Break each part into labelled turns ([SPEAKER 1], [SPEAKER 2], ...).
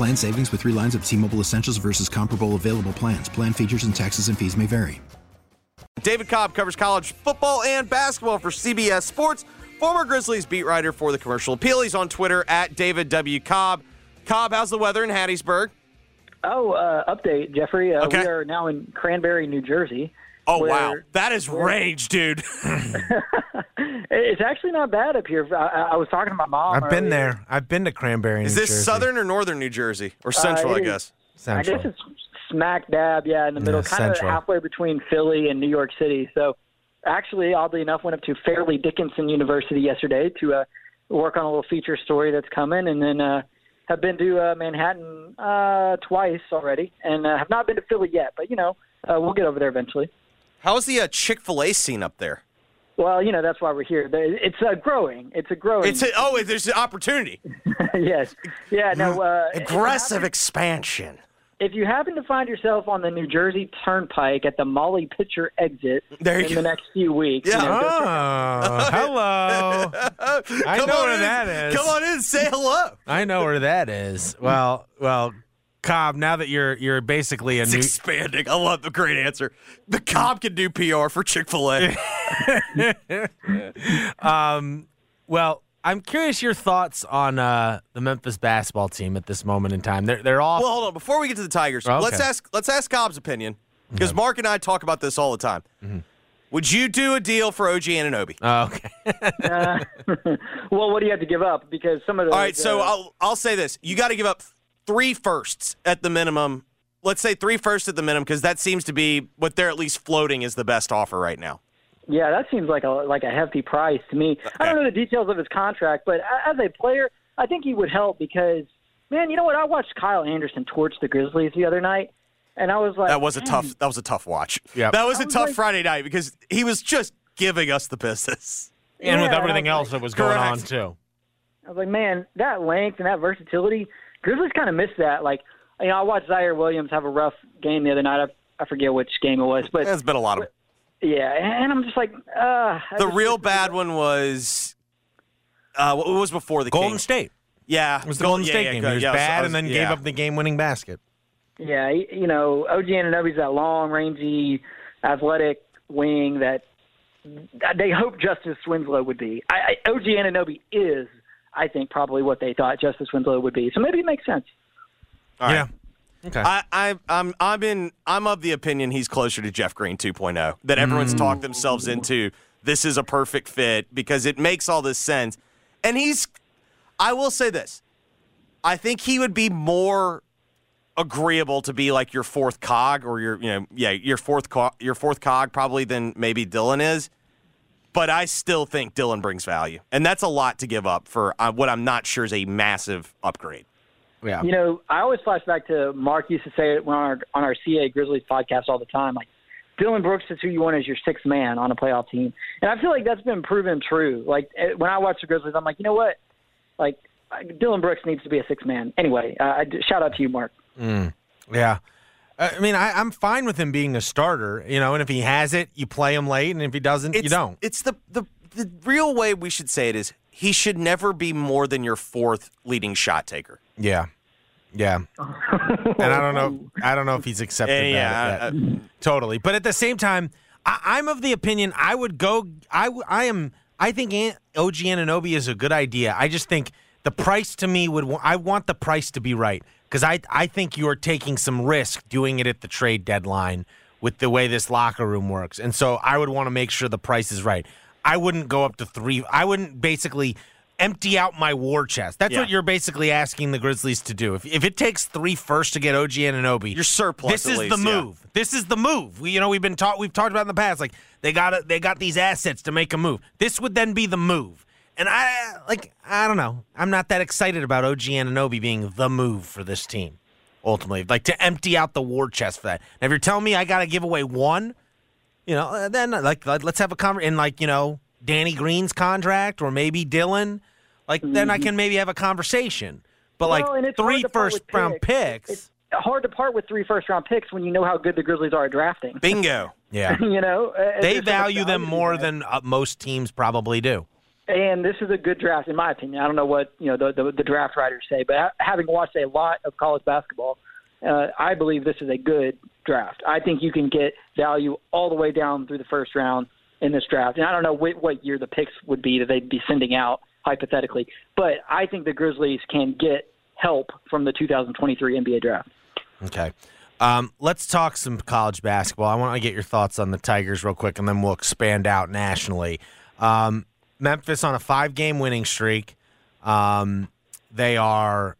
[SPEAKER 1] Plan savings with three lines of T Mobile Essentials versus comparable available plans. Plan features and taxes and fees may vary.
[SPEAKER 2] David Cobb covers college football and basketball for CBS Sports. Former Grizzlies beat writer for the Commercial Appeal. He's on Twitter at David W. Cobb. Cobb, how's the weather in Hattiesburg?
[SPEAKER 3] Oh, uh, update, Jeffrey. Uh,
[SPEAKER 2] Okay.
[SPEAKER 3] We are now in Cranbury, New Jersey.
[SPEAKER 2] Oh,
[SPEAKER 3] where-
[SPEAKER 2] wow. That is rage, dude.
[SPEAKER 3] It's actually not bad up here. I, I- I was talking to my mom.
[SPEAKER 4] I've been there. I've been to Cranbury.
[SPEAKER 2] Is
[SPEAKER 4] New
[SPEAKER 2] this
[SPEAKER 4] Jersey.
[SPEAKER 2] southern or northern New Jersey? Or central,
[SPEAKER 3] Uh,
[SPEAKER 2] I
[SPEAKER 3] it is-
[SPEAKER 2] guess?
[SPEAKER 4] Central.
[SPEAKER 3] I guess it's smack dab, yeah, in the middle,
[SPEAKER 4] Yeah,
[SPEAKER 3] kind of halfway between Philly and New York City. So, actually, oddly enough, went up to Fairleigh Dickinson University yesterday to uh, work on a little feature story that's coming, and then uh, have been to uh, Manhattan uh, twice already, and uh, have not been to Philly yet. But you know, uh, we'll get over there eventually.
[SPEAKER 2] How's the uh, Chick fil A scene up there?
[SPEAKER 3] Well, you know, that's why we're here. It's uh, growing. It's a growing.
[SPEAKER 2] It's a, oh, there's an opportunity.
[SPEAKER 3] yes. Yeah. No. Uh,
[SPEAKER 2] Aggressive expansion.
[SPEAKER 3] if you happen to find yourself on the New Jersey Turnpike at the Molly Pitcher exit
[SPEAKER 2] There
[SPEAKER 3] in
[SPEAKER 2] go.
[SPEAKER 3] the next few weeks,
[SPEAKER 2] Yeah.
[SPEAKER 3] you know, go check-
[SPEAKER 4] Oh, hello. I
[SPEAKER 2] Come
[SPEAKER 4] know
[SPEAKER 2] on
[SPEAKER 4] where
[SPEAKER 2] in.
[SPEAKER 4] that is.
[SPEAKER 2] Come on in, say hello.
[SPEAKER 4] I know where that is. Well, well, Cobb. Now that you're you're basically a
[SPEAKER 2] It's
[SPEAKER 4] new.
[SPEAKER 2] expanding. I love the great answer. The Cobb can do PR for Chick fil A.
[SPEAKER 4] um, well, I'm curious your thoughts on uh, the Memphis basketball team at this moment in time. They're they're off.
[SPEAKER 2] Well, hold on. Before we get to the Tigers,
[SPEAKER 4] Oh, okay.
[SPEAKER 2] let's ask let's ask Cobb's opinion because Mark and I talk about this all the time.
[SPEAKER 4] Mm-hmm.
[SPEAKER 2] Would you do a deal for OG Anunoby?
[SPEAKER 4] Oh, okay.
[SPEAKER 3] Uh, well, what do you have to give up? Because some of the
[SPEAKER 2] All right, so
[SPEAKER 3] uh,
[SPEAKER 2] I'll I'll say this: you got to give up three firsts at the minimum. Let's say three firsts at the minimum because that seems to be what they're at least floating is the best offer right now.
[SPEAKER 3] yeah, that seems like a like a hefty price to me. I don't know the details of his contract, but as a player, I think he would help because, man, you know what? I watched Kyle Anderson torch the Grizzlies the other night, and I was like,
[SPEAKER 2] That was a
[SPEAKER 3] "Man,
[SPEAKER 2] tough. That was a tough watch.
[SPEAKER 4] Yep.
[SPEAKER 2] that was
[SPEAKER 3] I
[SPEAKER 2] a
[SPEAKER 3] was
[SPEAKER 2] tough
[SPEAKER 3] like-
[SPEAKER 2] Friday night because he was just giving us the business.
[SPEAKER 4] and with everything
[SPEAKER 3] I was
[SPEAKER 4] else that was going on too.
[SPEAKER 3] I was like, man, that length and that versatility, Grizzlies kind of missed that. Like, you know, I watched Ziaire Williams have a rough game the other night. I, I forget which game it was, but
[SPEAKER 2] There's been a lot of.
[SPEAKER 3] yeah, and I'm just like, uh,
[SPEAKER 2] The
[SPEAKER 3] just-
[SPEAKER 2] real bad one was. Uh, what was before the
[SPEAKER 4] Golden
[SPEAKER 2] Kings?
[SPEAKER 4] State.
[SPEAKER 2] Yeah,
[SPEAKER 4] It was the
[SPEAKER 2] Gold-
[SPEAKER 4] Golden State
[SPEAKER 2] yeah,
[SPEAKER 4] game.
[SPEAKER 2] good.
[SPEAKER 4] He was
[SPEAKER 2] Yeah,
[SPEAKER 4] bad
[SPEAKER 2] I
[SPEAKER 4] and then
[SPEAKER 2] yeah.
[SPEAKER 4] gave up the game-winning basket.
[SPEAKER 3] Yeah, you know, OG Anunoby's that long, rangy, athletic wing that they hope Justice Winslow would be. I, I, OG Anunoby is, I think, probably what they thought Justice Winslow would be. So maybe it makes sense.
[SPEAKER 2] All right.
[SPEAKER 4] Yeah. Okay.
[SPEAKER 2] I, I, I'm, I'm in. I'm of the opinion he's closer to Jeff Green 2.0. That everyone's mm. talked themselves into. This is a perfect fit because it makes all this sense. And he's. I will say this. I think he would be more agreeable to be like your fourth cog or your, you know, yeah, your fourth co- your fourth cog probably than maybe Dillon is. But I still think Dillon brings value, and that's a lot to give up for uh, what I'm not sure is a massive upgrade.
[SPEAKER 4] yeah.
[SPEAKER 3] You know, I always flash back to Mark used to say it when on our, on our CA Grizzlies podcast all the time. Like, Dillon Brooks is who you want as your sixth man on a playoff team. And I feel like that's been proven true. Like, eh, when I watch the Grizzlies, I'm like, you know what? Like, Dillon Brooks needs to be a sixth man. Anyway, uh, shout out to you, Mark.
[SPEAKER 4] Yeah. I mean, I, I'm fine with him being a starter, you know, and if he has it, you play him late, and if he doesn't, you don't.
[SPEAKER 2] It's the, the the real way we should say it is he should never be more than your fourth leading shot taker.
[SPEAKER 4] Yeah. Yeah. and I don't know I don't know if he's accepted
[SPEAKER 2] Yeah,
[SPEAKER 4] that,
[SPEAKER 2] yeah,
[SPEAKER 4] that- totally. But at the same time, I, I'm of the opinion I would go I I am I think An- OG Anunoby is a good idea. I just think the price to me would I want the price to be right because I I think you're taking some risk doing it at the trade deadline with the way this locker room works. And so I would want to make sure the price is right. I wouldn't go up to three. I wouldn't basically empty out my war chest. That's
[SPEAKER 2] Yeah.
[SPEAKER 4] what you're basically asking the Grizzlies to do. If, if it takes three first to get OG Anunoby,
[SPEAKER 2] Your surplus,
[SPEAKER 4] This is
[SPEAKER 2] least,
[SPEAKER 4] the
[SPEAKER 2] yeah.
[SPEAKER 4] move. This is the move. We, you know, we've been taught. We've talked about in the past. Like they got they got these assets to make a move. This would then be the move. And I like I don't know. I'm not that excited about OG Anunoby being the move for this team. Ultimately, like to empty out the war chest for that. And if you're telling me I got to give away one, you know, uh, then like let- let's have a conversation in like you know Danny Green's contract or maybe Dillon. Like then I can maybe have a conversation. But
[SPEAKER 3] Mm-hmm. Well,
[SPEAKER 4] like three first round
[SPEAKER 3] picks.
[SPEAKER 4] picks.
[SPEAKER 3] It's hard to part with three first round picks when you know how good the Grizzlies are at drafting.
[SPEAKER 2] Bingo.
[SPEAKER 4] yeah.
[SPEAKER 3] you know, Uh,
[SPEAKER 4] they value them more than uh, most teams probably do.
[SPEAKER 3] And this is a good draft, in my opinion. I don't know what you know the the, the draft writers say, but ha- having watched a lot of college basketball, uh, I believe this is a good draft. I think you can get value all the way down through the first round in this draft. And I don't know what, what year the picks would be that they'd be sending out hypothetically, but I think the Grizzlies can get help from the 2023 NBA draft.
[SPEAKER 4] Okay. Um, let's talk some college basketball. I want to get your thoughts on the Tigers real quick, and then we'll expand out nationally. Um, Memphis on a five-game winning streak. Um, they are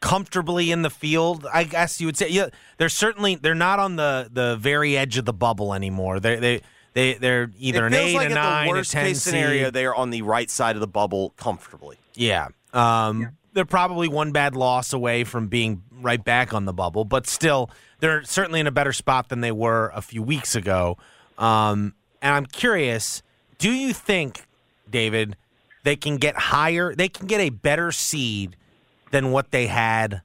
[SPEAKER 4] comfortably in the field. I guess you would say. Yeah, they're certainly they're not on the the very edge of the bubble anymore. They they they they're either
[SPEAKER 2] it
[SPEAKER 4] an
[SPEAKER 2] feels
[SPEAKER 4] eight,
[SPEAKER 2] like
[SPEAKER 4] a
[SPEAKER 2] at
[SPEAKER 4] nine,
[SPEAKER 2] the
[SPEAKER 4] a
[SPEAKER 2] worst
[SPEAKER 4] ten
[SPEAKER 2] case scenario, they are on the right side of the bubble comfortably.
[SPEAKER 4] Yeah. Um, They're probably one bad loss away from being right back on the bubble, but still, they're certainly in a better spot than they were a few weeks ago. Um, and I'm curious do you think, David, they can get higher? They can get a better seed than what they had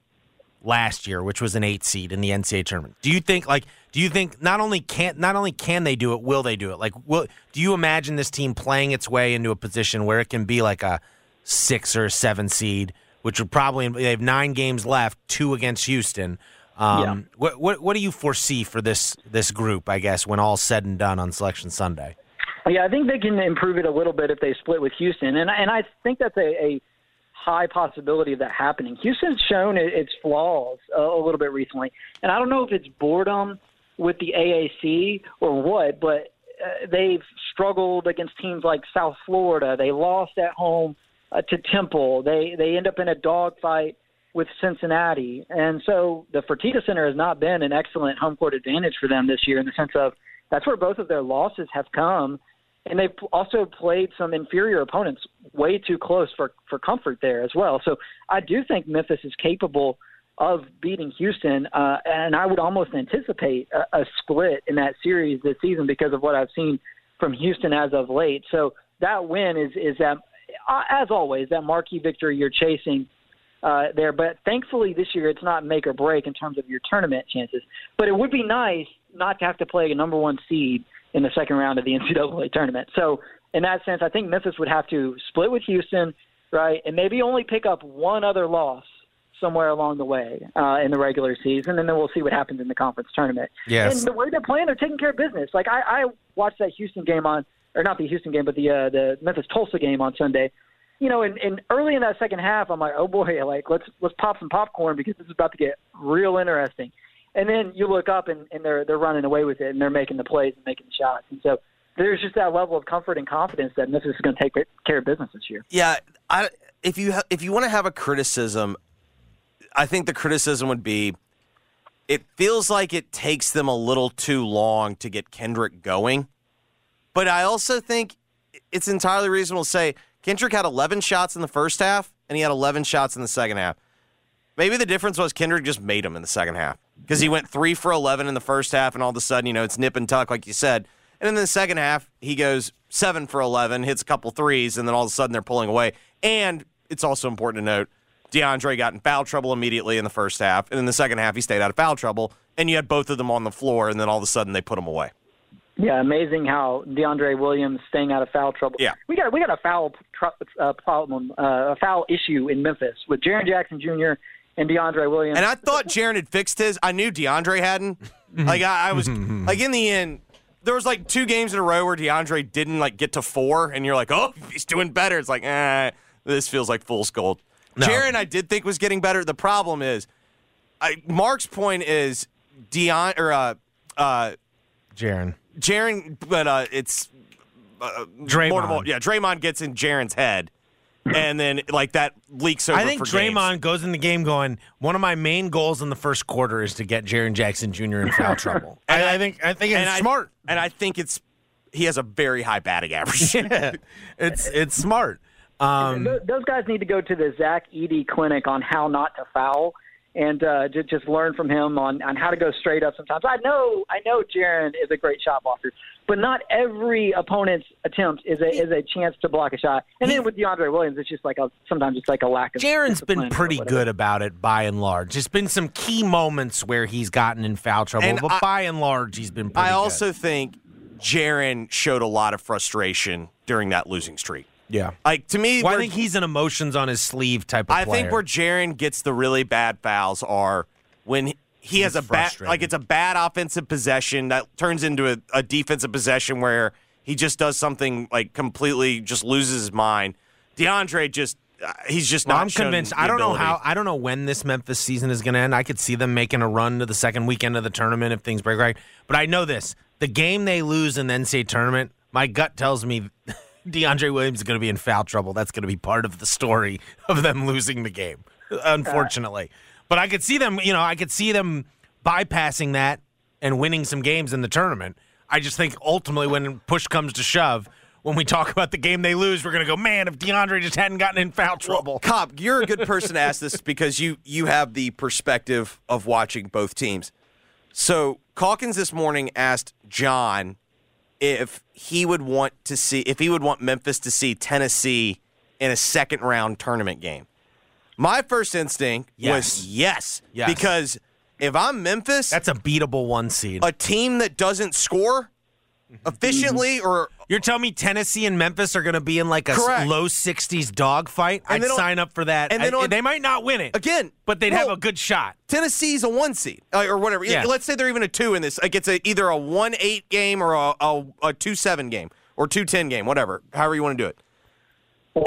[SPEAKER 4] last year, which was an eight seed in the NCAA tournament. Do you think like do you think not only can not only can they do it, will they do it? Like will do you imagine this team playing its way into a position where it can be like a six or seven seed, which would probably they have nine games left, two against Houston. Um,
[SPEAKER 3] Yeah.
[SPEAKER 4] what what what do you foresee for this this group, I guess, when all's said and done on selection Sunday?
[SPEAKER 3] Yeah, I think they can improve it a little bit if they split with Houston, and and I think that's a, a high possibility of that happening. Houston's shown its flaws a, a little bit recently, and I don't know if it's boredom with the AAC or what, but uh, they've struggled against teams like South Florida. They lost at home uh, to Temple. They they end up in a dogfight with Cincinnati, and so the Fertitta Center has not been an excellent home court advantage for them this year in the sense of that's where both of their losses have come and they've also played some inferior opponents way too close for for comfort there as well. So I do think Memphis is capable of beating Houston, uh, and I would almost anticipate a, a split in that series this season because of what I've seen from Houston as of late. So that win is is that uh, as always that marquee victory you're chasing uh, there. But thankfully this year it's not make or break in terms of your tournament chances. But it would be nice not to have to play a number one seed in the second round of the NCAA tournament. So in that sense, I think Memphis would have to split with Houston, right, and maybe only pick up one other loss somewhere along the way uh, in the regular season, and then we'll see what happens in the conference tournament.
[SPEAKER 4] Yes.
[SPEAKER 3] And the way they're playing, they're taking care of business. Like I, I watched that Houston game on, or not the Houston game, but the uh, the Memphis Tulsa game on Sunday. You know, and, and early in that second half, I'm like, oh boy, like let's let's pop some popcorn because this is about to get real interesting. And then you look up and, and they're they're running away with it and they're making the plays and making the shots. And so there's just that level of comfort and confidence that Memphis is going to take care of business this year.
[SPEAKER 2] Yeah, I, if you ha- if you want to have a criticism, I think the criticism would be it feels like it takes them a little too long to get Kendrick going. But I also think it's entirely reasonable to say Kendrick had 11 shots in the first half and he had 11 shots in the second half. Maybe the difference was Kendrick just made them in the second half because he went three for 11 in the first half, and all of a sudden, you know, it's nip and tuck, like you said. And in the second half, he goes seven for 11, hits a couple threes, and then all of a sudden they're pulling away. And it's also important to note DeAndre got in foul trouble immediately in the first half, and in the second half, he stayed out of foul trouble, and you had both of them on the floor, and then all of a sudden they put them away.
[SPEAKER 3] Yeah, amazing how DeAndre Williams staying out of foul trouble.
[SPEAKER 2] Yeah.
[SPEAKER 3] we got we got a foul tr- uh, problem, uh, a foul issue in Memphis with Jaren Jackson Jr. and DeAndre Williams.
[SPEAKER 2] And I thought Jaren had fixed his. I knew DeAndre hadn't. like I, I was like in the end, there was like two games in a row where DeAndre didn't like get to four, and you're like, oh, he's doing better. It's like, eh, this feels like fool's gold.
[SPEAKER 4] No.
[SPEAKER 2] Jaren, I did think was getting better. The problem is, I, Mark's point is Deon or uh, uh,
[SPEAKER 4] Jaren.
[SPEAKER 2] Jaren, but uh, it's uh,
[SPEAKER 4] Draymond.
[SPEAKER 2] more yeah, Draymond gets in Jaren's head, and then like that leaks over.
[SPEAKER 4] I think
[SPEAKER 2] for games.
[SPEAKER 4] Draymond goes in the game going, one of my main goals in the first quarter is to get Jaren Jackson Jr. in foul trouble.
[SPEAKER 2] And
[SPEAKER 4] I, I think I think it's
[SPEAKER 2] and I-
[SPEAKER 4] smart.
[SPEAKER 2] and I think it's he has a very high batting average.
[SPEAKER 4] yeah, it's it's smart. Um,
[SPEAKER 3] Those guys need to go to the Zach Edey clinic on how not to foul, and uh, just just learn from him on, on how to go straight up. Sometimes I know I know Jaren is a great shot blocker, but not every opponent's attempt is a is a chance to block a shot. And then with DeAndre Williams, it's just like a sometimes it's like a lack of.
[SPEAKER 4] Jaren's been pretty good about it by and large. There's been some key moments where he's gotten in foul trouble,
[SPEAKER 2] And
[SPEAKER 4] but
[SPEAKER 2] I-
[SPEAKER 4] by and large, he's been pretty
[SPEAKER 2] I
[SPEAKER 4] good.
[SPEAKER 2] also think Jaren showed a lot of frustration during that losing streak.
[SPEAKER 4] Yeah.
[SPEAKER 2] Like to me,
[SPEAKER 4] Well, I think he's an emotions on his sleeve type of
[SPEAKER 2] I
[SPEAKER 4] player.
[SPEAKER 2] think where Jaren gets the really bad fouls are when he, he has a bad, like it's a bad offensive possession that turns into a, a defensive possession where he just does something like completely just loses his mind. DeAndre just uh, he's just
[SPEAKER 4] Well,
[SPEAKER 2] not.
[SPEAKER 4] I'm convinced.
[SPEAKER 2] the
[SPEAKER 4] I don't know how. I don't know when this Memphis season is going to end. I could see them making a run to the second weekend of the tournament if things break right. But I know this: the game they lose in the NCAA tournament, my gut tells me DeAndre Williams is going to be in foul trouble. That's going to be part of the story of them losing the game, unfortunately. But I could see them. You know, I could see them bypassing that and winning some games in the tournament. I just think ultimately, when push comes to shove. When we talk about the game they lose, we're going to go, man, if DeAndre just hadn't gotten in foul trouble.
[SPEAKER 2] Cobb, you're a good person to ask this because you you have the perspective of watching both teams. So Calkins this morning asked John if he would want to see if he would want Memphis to see Tennessee in a second round tournament game. My first instinct
[SPEAKER 4] Yes.
[SPEAKER 2] was yes,
[SPEAKER 4] Yes.
[SPEAKER 2] because if I'm Memphis,
[SPEAKER 4] That's a beatable one seed.
[SPEAKER 2] a team that doesn't score efficiently or
[SPEAKER 4] You're telling me Tennessee and Memphis are going to be in like a
[SPEAKER 2] Correct.
[SPEAKER 4] low 60s dogfight? I'd
[SPEAKER 2] on-
[SPEAKER 4] sign up for that.
[SPEAKER 2] and then
[SPEAKER 4] I- they might not win it.
[SPEAKER 2] again,
[SPEAKER 4] but they'd
[SPEAKER 2] well,
[SPEAKER 4] have a good shot.
[SPEAKER 2] Tennessee's a one seed uh, or whatever.
[SPEAKER 4] Yeah.
[SPEAKER 2] Let's say they're even a two in this. Like it's a, either a one eight game or a, a, a two seven game or two ten game, whatever. However you want to do it.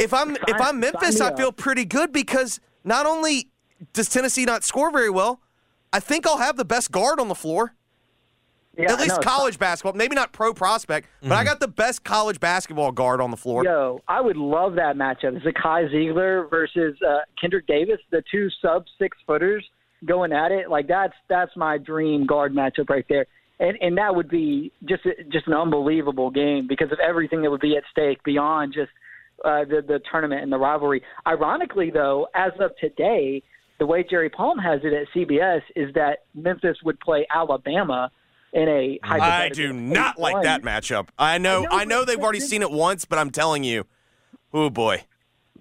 [SPEAKER 2] If I'm if I'm Memphis,
[SPEAKER 3] sign
[SPEAKER 2] I feel pretty good because not only does Tennessee not score very well, I think I'll have the best guard on the floor.
[SPEAKER 3] Yeah,
[SPEAKER 2] At least college basketball, maybe not pro prospect, but
[SPEAKER 4] Mm-hmm.
[SPEAKER 2] I got the best college basketball guard on the floor.
[SPEAKER 3] Yo, I would love that matchup. It's a Kai Zeigler versus uh, Kendrick Davis, the two sub six footers going at it. Like that's that's my dream guard matchup right there. And and that would be just just an unbelievable game because of everything that would be at stake beyond just uh, the the tournament and the rivalry. Ironically, though, as of today, the way Jerry Palm has it at CBS is that Memphis would play Alabama in a
[SPEAKER 2] I
[SPEAKER 3] hypothetical
[SPEAKER 2] do not like
[SPEAKER 3] 8-1.
[SPEAKER 2] that matchup. I know,
[SPEAKER 3] I know,
[SPEAKER 2] I know they've already
[SPEAKER 3] but-
[SPEAKER 2] seen it once, but I'm telling you, oh boy.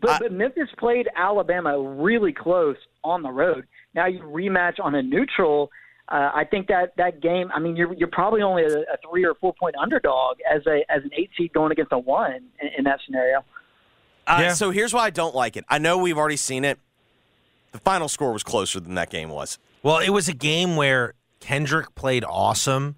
[SPEAKER 3] But, but Memphis played Alabama really close on the road. Now you rematch on a neutral. Uh, I think that that game. I mean, you're you're probably only a, a three or four point underdog as a as an eight seed going against a one in, in that scenario.
[SPEAKER 2] Uh,
[SPEAKER 4] Yeah.
[SPEAKER 2] So here's why I don't like it. I know we've already seen it. The final score was closer than that game was.
[SPEAKER 4] Well, it was a game where Kendrick played awesome.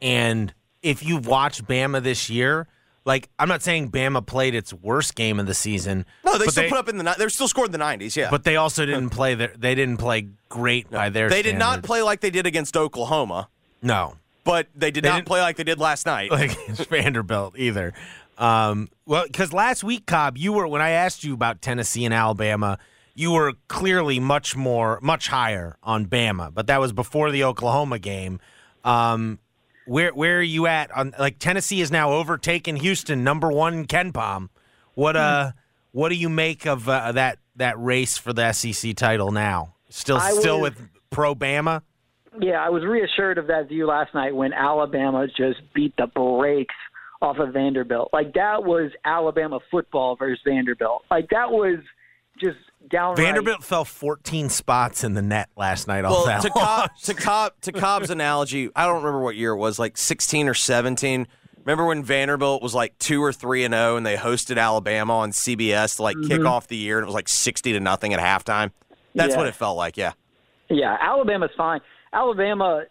[SPEAKER 4] And if you've watched Bama this year, like, I'm not saying Bama played its worst game of the season.
[SPEAKER 2] No, they still put up in the they're still scored in the 90s. Yeah,
[SPEAKER 4] But they also didn't play their, they didn't play great by their
[SPEAKER 2] they did not play like they did against Oklahoma.
[SPEAKER 4] No.
[SPEAKER 2] But they did
[SPEAKER 4] They
[SPEAKER 2] not play like they did last night.
[SPEAKER 4] like Vanderbilt either. Um, well, because last week, Cobb, you were when I asked you about Tennessee and Alabama, you were clearly much more, much higher on Bama, but that was before the Oklahoma game. Um, where where are you at on like Tennessee is now overtaken Houston number one KenPom. What uh, what do you make of uh, that that race for the SEC title now? Still
[SPEAKER 3] I
[SPEAKER 4] still
[SPEAKER 3] was-
[SPEAKER 4] with pro Bama.
[SPEAKER 3] Yeah, I was reassured of that view last night when Alabama just beat the brakes off of Vanderbilt. Like that was Alabama football versus Vanderbilt. Like that was just downright.
[SPEAKER 4] Vanderbilt fell 14 spots in the net last night.
[SPEAKER 2] well,
[SPEAKER 4] off that
[SPEAKER 2] to Cobb, to Cobb, to Cobb's analogy, I don't remember what year it was, like 16 or 17. Remember when Vanderbilt was like two or three and zero, and they hosted Alabama on CBS to like kick mm-hmm. off the year, and it was like 60 to nothing at halftime. That's
[SPEAKER 3] Yeah.
[SPEAKER 2] what it felt like. Yeah.
[SPEAKER 3] Yeah, Alabama's fine. Alabama,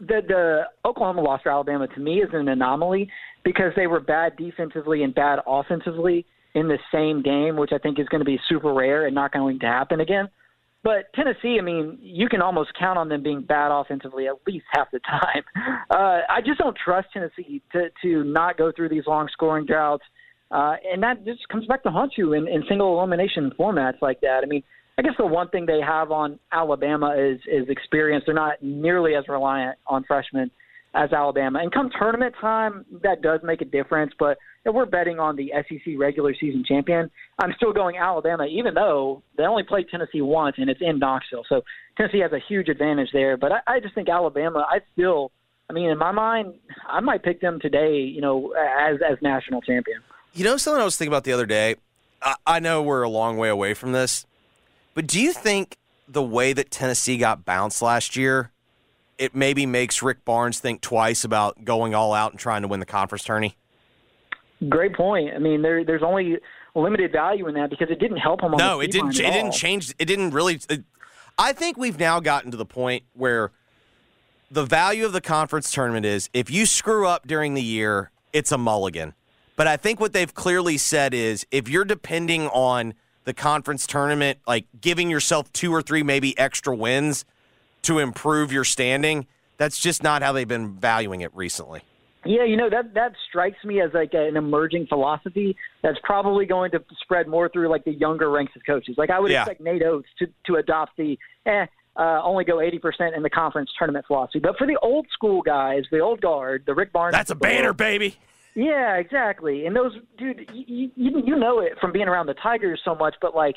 [SPEAKER 3] the the Oklahoma loss for Alabama to me is an anomaly because they were bad defensively and bad offensively in the same game, which I think is going to be super rare and not going to happen again. But Tennessee, I mean, you can almost count on them being bad offensively at least half the time. Uh, I just don't trust Tennessee to to not go through these long scoring droughts, uh, and that just comes back to haunt you in, in single elimination formats like that. I mean, I guess the one thing they have on Alabama is is experience. They're not nearly as reliant on freshmen as Alabama. And come tournament time, that does make a difference. But if we're betting on the SEC regular season champion, I'm still going Alabama, even though they only played Tennessee once and it's in Knoxville. So Tennessee has a huge advantage there. But I, I just think Alabama, I still, I mean, in my mind, I might pick them today, you know, as as national champion.
[SPEAKER 2] You know something I was thinking about the other day? I, I know we're a long way away from this, but do you think the way that Tennessee got bounced last year, it maybe makes Rick Barnes think twice about going all out and trying to win the conference tourney?
[SPEAKER 3] Great point. I mean, there, there's only limited value in that because it didn't help him. On
[SPEAKER 2] no, it didn't. It didn't change. It didn't really. It, I think we've now gotten to the point where the value of the conference tournament is if you screw up during the year, it's a mulligan. But I think what they've clearly said is if you're depending on the conference tournament, like giving yourself two or three maybe extra wins to improve your standing, that's just not how they've been valuing it recently.
[SPEAKER 3] Yeah, you know that that strikes me as like an emerging philosophy that's probably going to spread more through like the younger ranks of coaches. Like I would
[SPEAKER 2] Yeah.
[SPEAKER 3] expect Nate Oats to to adopt the eh uh, only go eighty percent in the conference tournament philosophy. But for the old school guys, the old guard, the Rick Barnes,
[SPEAKER 2] That's a banner, baby.
[SPEAKER 3] Yeah, exactly. And those, dude, you, you you know it from being around the Tigers so much, but like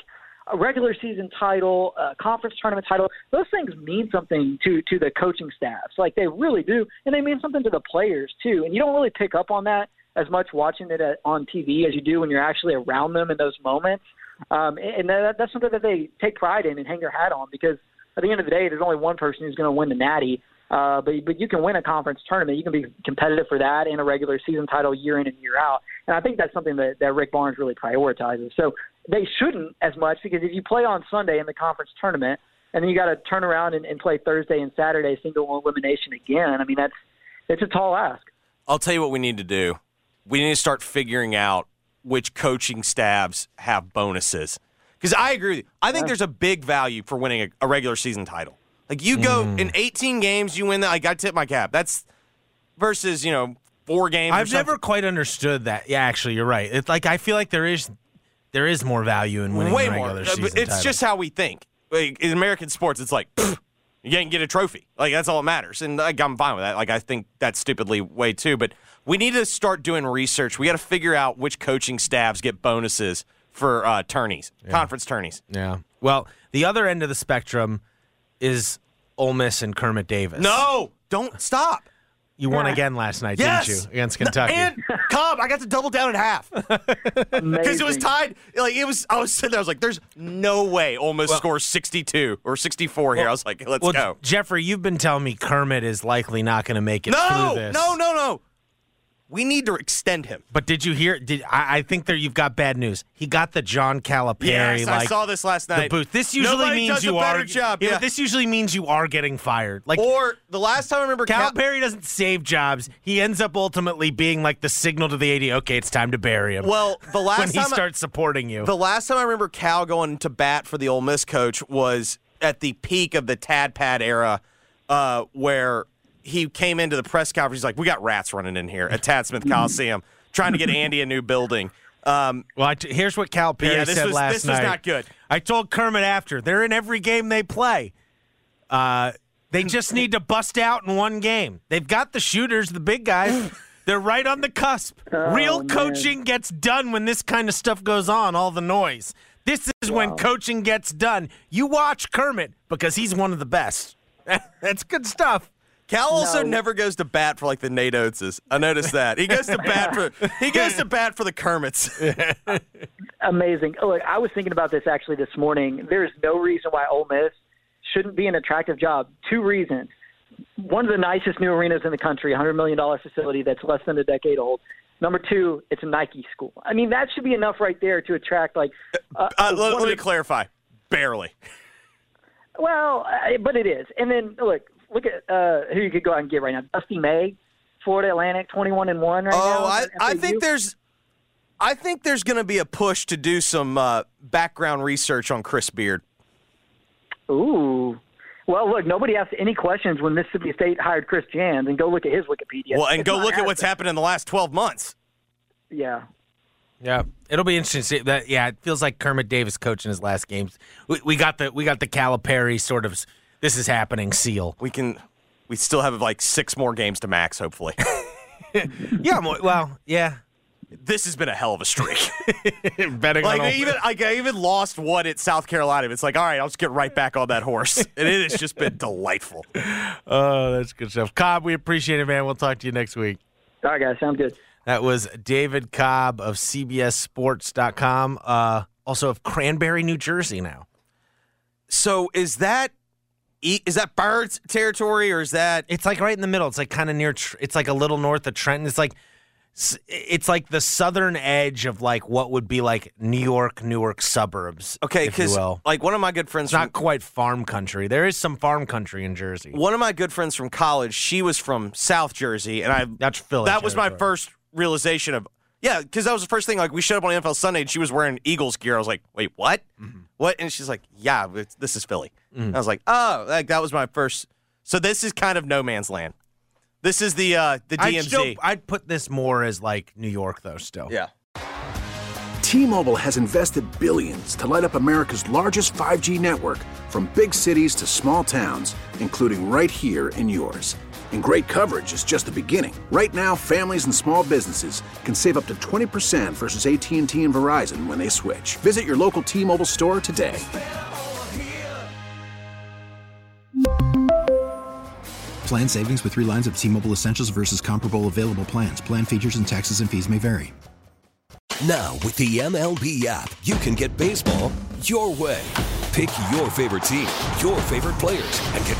[SPEAKER 3] a regular season title, a conference tournament title, those things mean something to to the coaching staffs. Like they really do, and they mean something to the players too. And you don't really pick up on that as much watching it at, on TV as you do when you're actually around them in those moments. Um, and that, that's something that they take pride in and hang their hat on because at the end of the day, there's only one person who's going to win the Natty. Uh, but but you can win a conference tournament. You can be competitive for that and a regular season title year in and year out. And I think that's something that, that Rick Barnes really prioritizes. So they shouldn't as much because if you play on Sunday in the conference tournament and then you got to turn around and, and play Thursday and Saturday single elimination again, I mean that's it's a tall ask.
[SPEAKER 2] I'll tell you what we need to do. We need to start figuring out which coaching staffs have bonuses. Because I agree with you. I think there's a big value for winning a, a regular season title. Like you go
[SPEAKER 4] Mm.
[SPEAKER 2] in 18 games, you win that. Like I tip my cap. That's versus you know four games.
[SPEAKER 4] I've never quite understood that. Yeah, actually, you're right. It's like I feel like there is there is more value in winning
[SPEAKER 2] way more. Uh, It's
[SPEAKER 4] title.
[SPEAKER 2] just how we think. Like, in American sports, it's like pfft, you can't get a trophy. Like that's all that matters, and like, I'm fine with that. Like I think that's stupidly way too. But we need to start doing research. We got to figure out which coaching staffs get bonuses for uh, tourneys, conference tourneys.
[SPEAKER 4] yeah. Well, the other end of the spectrum is Ole Miss and Kermit Davis.
[SPEAKER 2] No, don't stop.
[SPEAKER 4] You won again last night,
[SPEAKER 2] Yes,
[SPEAKER 4] didn't you, against Kentucky?
[SPEAKER 2] And Cobb, I got to double down at half because it was tied. Like it was, I was sitting there. I was like, "There's no way Ole Miss scores 62 or 64 here." I was like, "Let's
[SPEAKER 4] well,
[SPEAKER 2] go."
[SPEAKER 4] Jeffrey, you've been telling me Kermit is likely not going to make it
[SPEAKER 2] No,
[SPEAKER 4] through this.
[SPEAKER 2] no, no, no. We need to extend him.
[SPEAKER 4] But did you hear? Did I, I think there you've got bad news? He got the John Calipari.
[SPEAKER 2] Yes, I saw this last night.
[SPEAKER 4] the booth. This usually
[SPEAKER 2] Nobody
[SPEAKER 4] means
[SPEAKER 2] does
[SPEAKER 4] you are.
[SPEAKER 2] job.
[SPEAKER 4] Yeah, this usually means you are getting fired. Like
[SPEAKER 2] or the last time I remember Cal-
[SPEAKER 4] Calipari doesn't save jobs. He ends up ultimately being like the signal to the AD. Okay, it's time to bury him.
[SPEAKER 2] Well, the last
[SPEAKER 4] when he starts supporting you.
[SPEAKER 2] The last time I remember Cal going to bat for the Ole Miss coach was at the peak of the Tad Pad era, uh, where he came into the press conference. He's like, "We got rats running in here at Tad Smith Coliseum, trying to get Andy a new building." Um,
[SPEAKER 4] well, I t- here's what Calipari
[SPEAKER 2] Yeah, this
[SPEAKER 4] said
[SPEAKER 2] was-
[SPEAKER 4] last
[SPEAKER 2] this was
[SPEAKER 4] night.
[SPEAKER 2] not good.
[SPEAKER 4] I told Kermit after they're in every game they play. Uh, they just need to bust out in one game. They've got the shooters, the big guys. They're right on the cusp. Real
[SPEAKER 3] man.
[SPEAKER 4] coaching gets done when this kind of stuff goes on, all the noise. This is when coaching gets done. You watch Kermit because he's one of the best. That's good stuff.
[SPEAKER 2] Cal also
[SPEAKER 3] No.
[SPEAKER 2] never goes to bat for like the Nate Oatses. I noticed that he goes to bat for he goes to bat for the Kermits.
[SPEAKER 3] Amazing. Oh, look, I was thinking about this actually this morning. There's no reason why Ole Miss shouldn't be an attractive job. Two reasons. One of the nicest new arenas in the country, $100 million facility that's less than a decade old. Number two, it's a Nike school. I mean, that should be enough right there to attract like. Uh,
[SPEAKER 2] Uh, let, let me
[SPEAKER 3] the-
[SPEAKER 2] clarify. Barely.
[SPEAKER 3] Well, but it is. And then look, look at uh, who you could go out and get right now. Dusty May, Florida Atlantic, twenty-one and one right now.
[SPEAKER 2] Oh, I, I think there's, I think there's going to be a push to do some uh, background research on Chris Beard.
[SPEAKER 3] Ooh. Well, look, nobody asked any questions when Mississippi State hired Chris Jans, and go look at his Wikipedia.
[SPEAKER 2] Well, and
[SPEAKER 3] It's
[SPEAKER 2] go
[SPEAKER 3] not
[SPEAKER 2] look at what's
[SPEAKER 3] bad.
[SPEAKER 2] happened in the last 12 months.
[SPEAKER 3] Yeah.
[SPEAKER 4] Yeah, it'll be interesting. To see that yeah, it feels like Kermit Davis coaching his last games. We, we got the we got the Calipari sort of this is happening seal.
[SPEAKER 2] We can, we still have like six more games to max, hopefully.
[SPEAKER 4] Yeah, mo- well, yeah.
[SPEAKER 2] this has been a hell of a streak.
[SPEAKER 4] Betting
[SPEAKER 2] like
[SPEAKER 4] on
[SPEAKER 2] even, like I even lost one at South Carolina. It's like, all right, I'll just get right back on that horse, and it has just been delightful.
[SPEAKER 4] Oh, that's good stuff. Cobb, we appreciate it, man. We'll talk to you next week.
[SPEAKER 3] All right, guys. Sounds good.
[SPEAKER 4] That was David Cobb of CBSSports.com, uh, also of Cranbury, New Jersey now.
[SPEAKER 2] So is that, Is that Birds territory or is that?
[SPEAKER 4] It's like right in the middle. It's like kind of near. It's like a little north of Trenton. It's like it's like the southern edge of like what would be like New York, Newark suburbs.
[SPEAKER 2] Okay, because like one of my good friends
[SPEAKER 4] It's
[SPEAKER 2] from
[SPEAKER 4] not quite farm country. There is some farm country in Jersey.
[SPEAKER 2] one of my good friends from college, she was from South Jersey, and I
[SPEAKER 4] That's Philly.
[SPEAKER 2] that was my first realization of yeah, because that was the first thing. Like we showed up on NFL Sunday, and she was wearing Eagles gear. I was like, wait, what?
[SPEAKER 4] Mm-hmm.
[SPEAKER 2] What? And she's like, yeah, it's, this is Philly. And I was like, oh, like that was my first. So this is kind of no man's land. This is the uh the
[SPEAKER 4] I'd,
[SPEAKER 2] DMZ.
[SPEAKER 4] still, I'd put this more as like New York though. Still,
[SPEAKER 2] yeah.
[SPEAKER 5] T-Mobile has invested billions to light up America's largest 5G network from big cities to small towns, including right here in yours. And great coverage is just the beginning. Right now, families and small businesses can save up to 20% versus AT&T and Verizon when they switch. Visit your local T-Mobile store today.
[SPEAKER 1] Plan savings with three lines of T Mobile Essentials versus comparable available plans. Plan features and taxes and fees may vary.
[SPEAKER 6] Now, with the MLB app, you can get baseball your way. Pick your favorite team, your favorite players, and get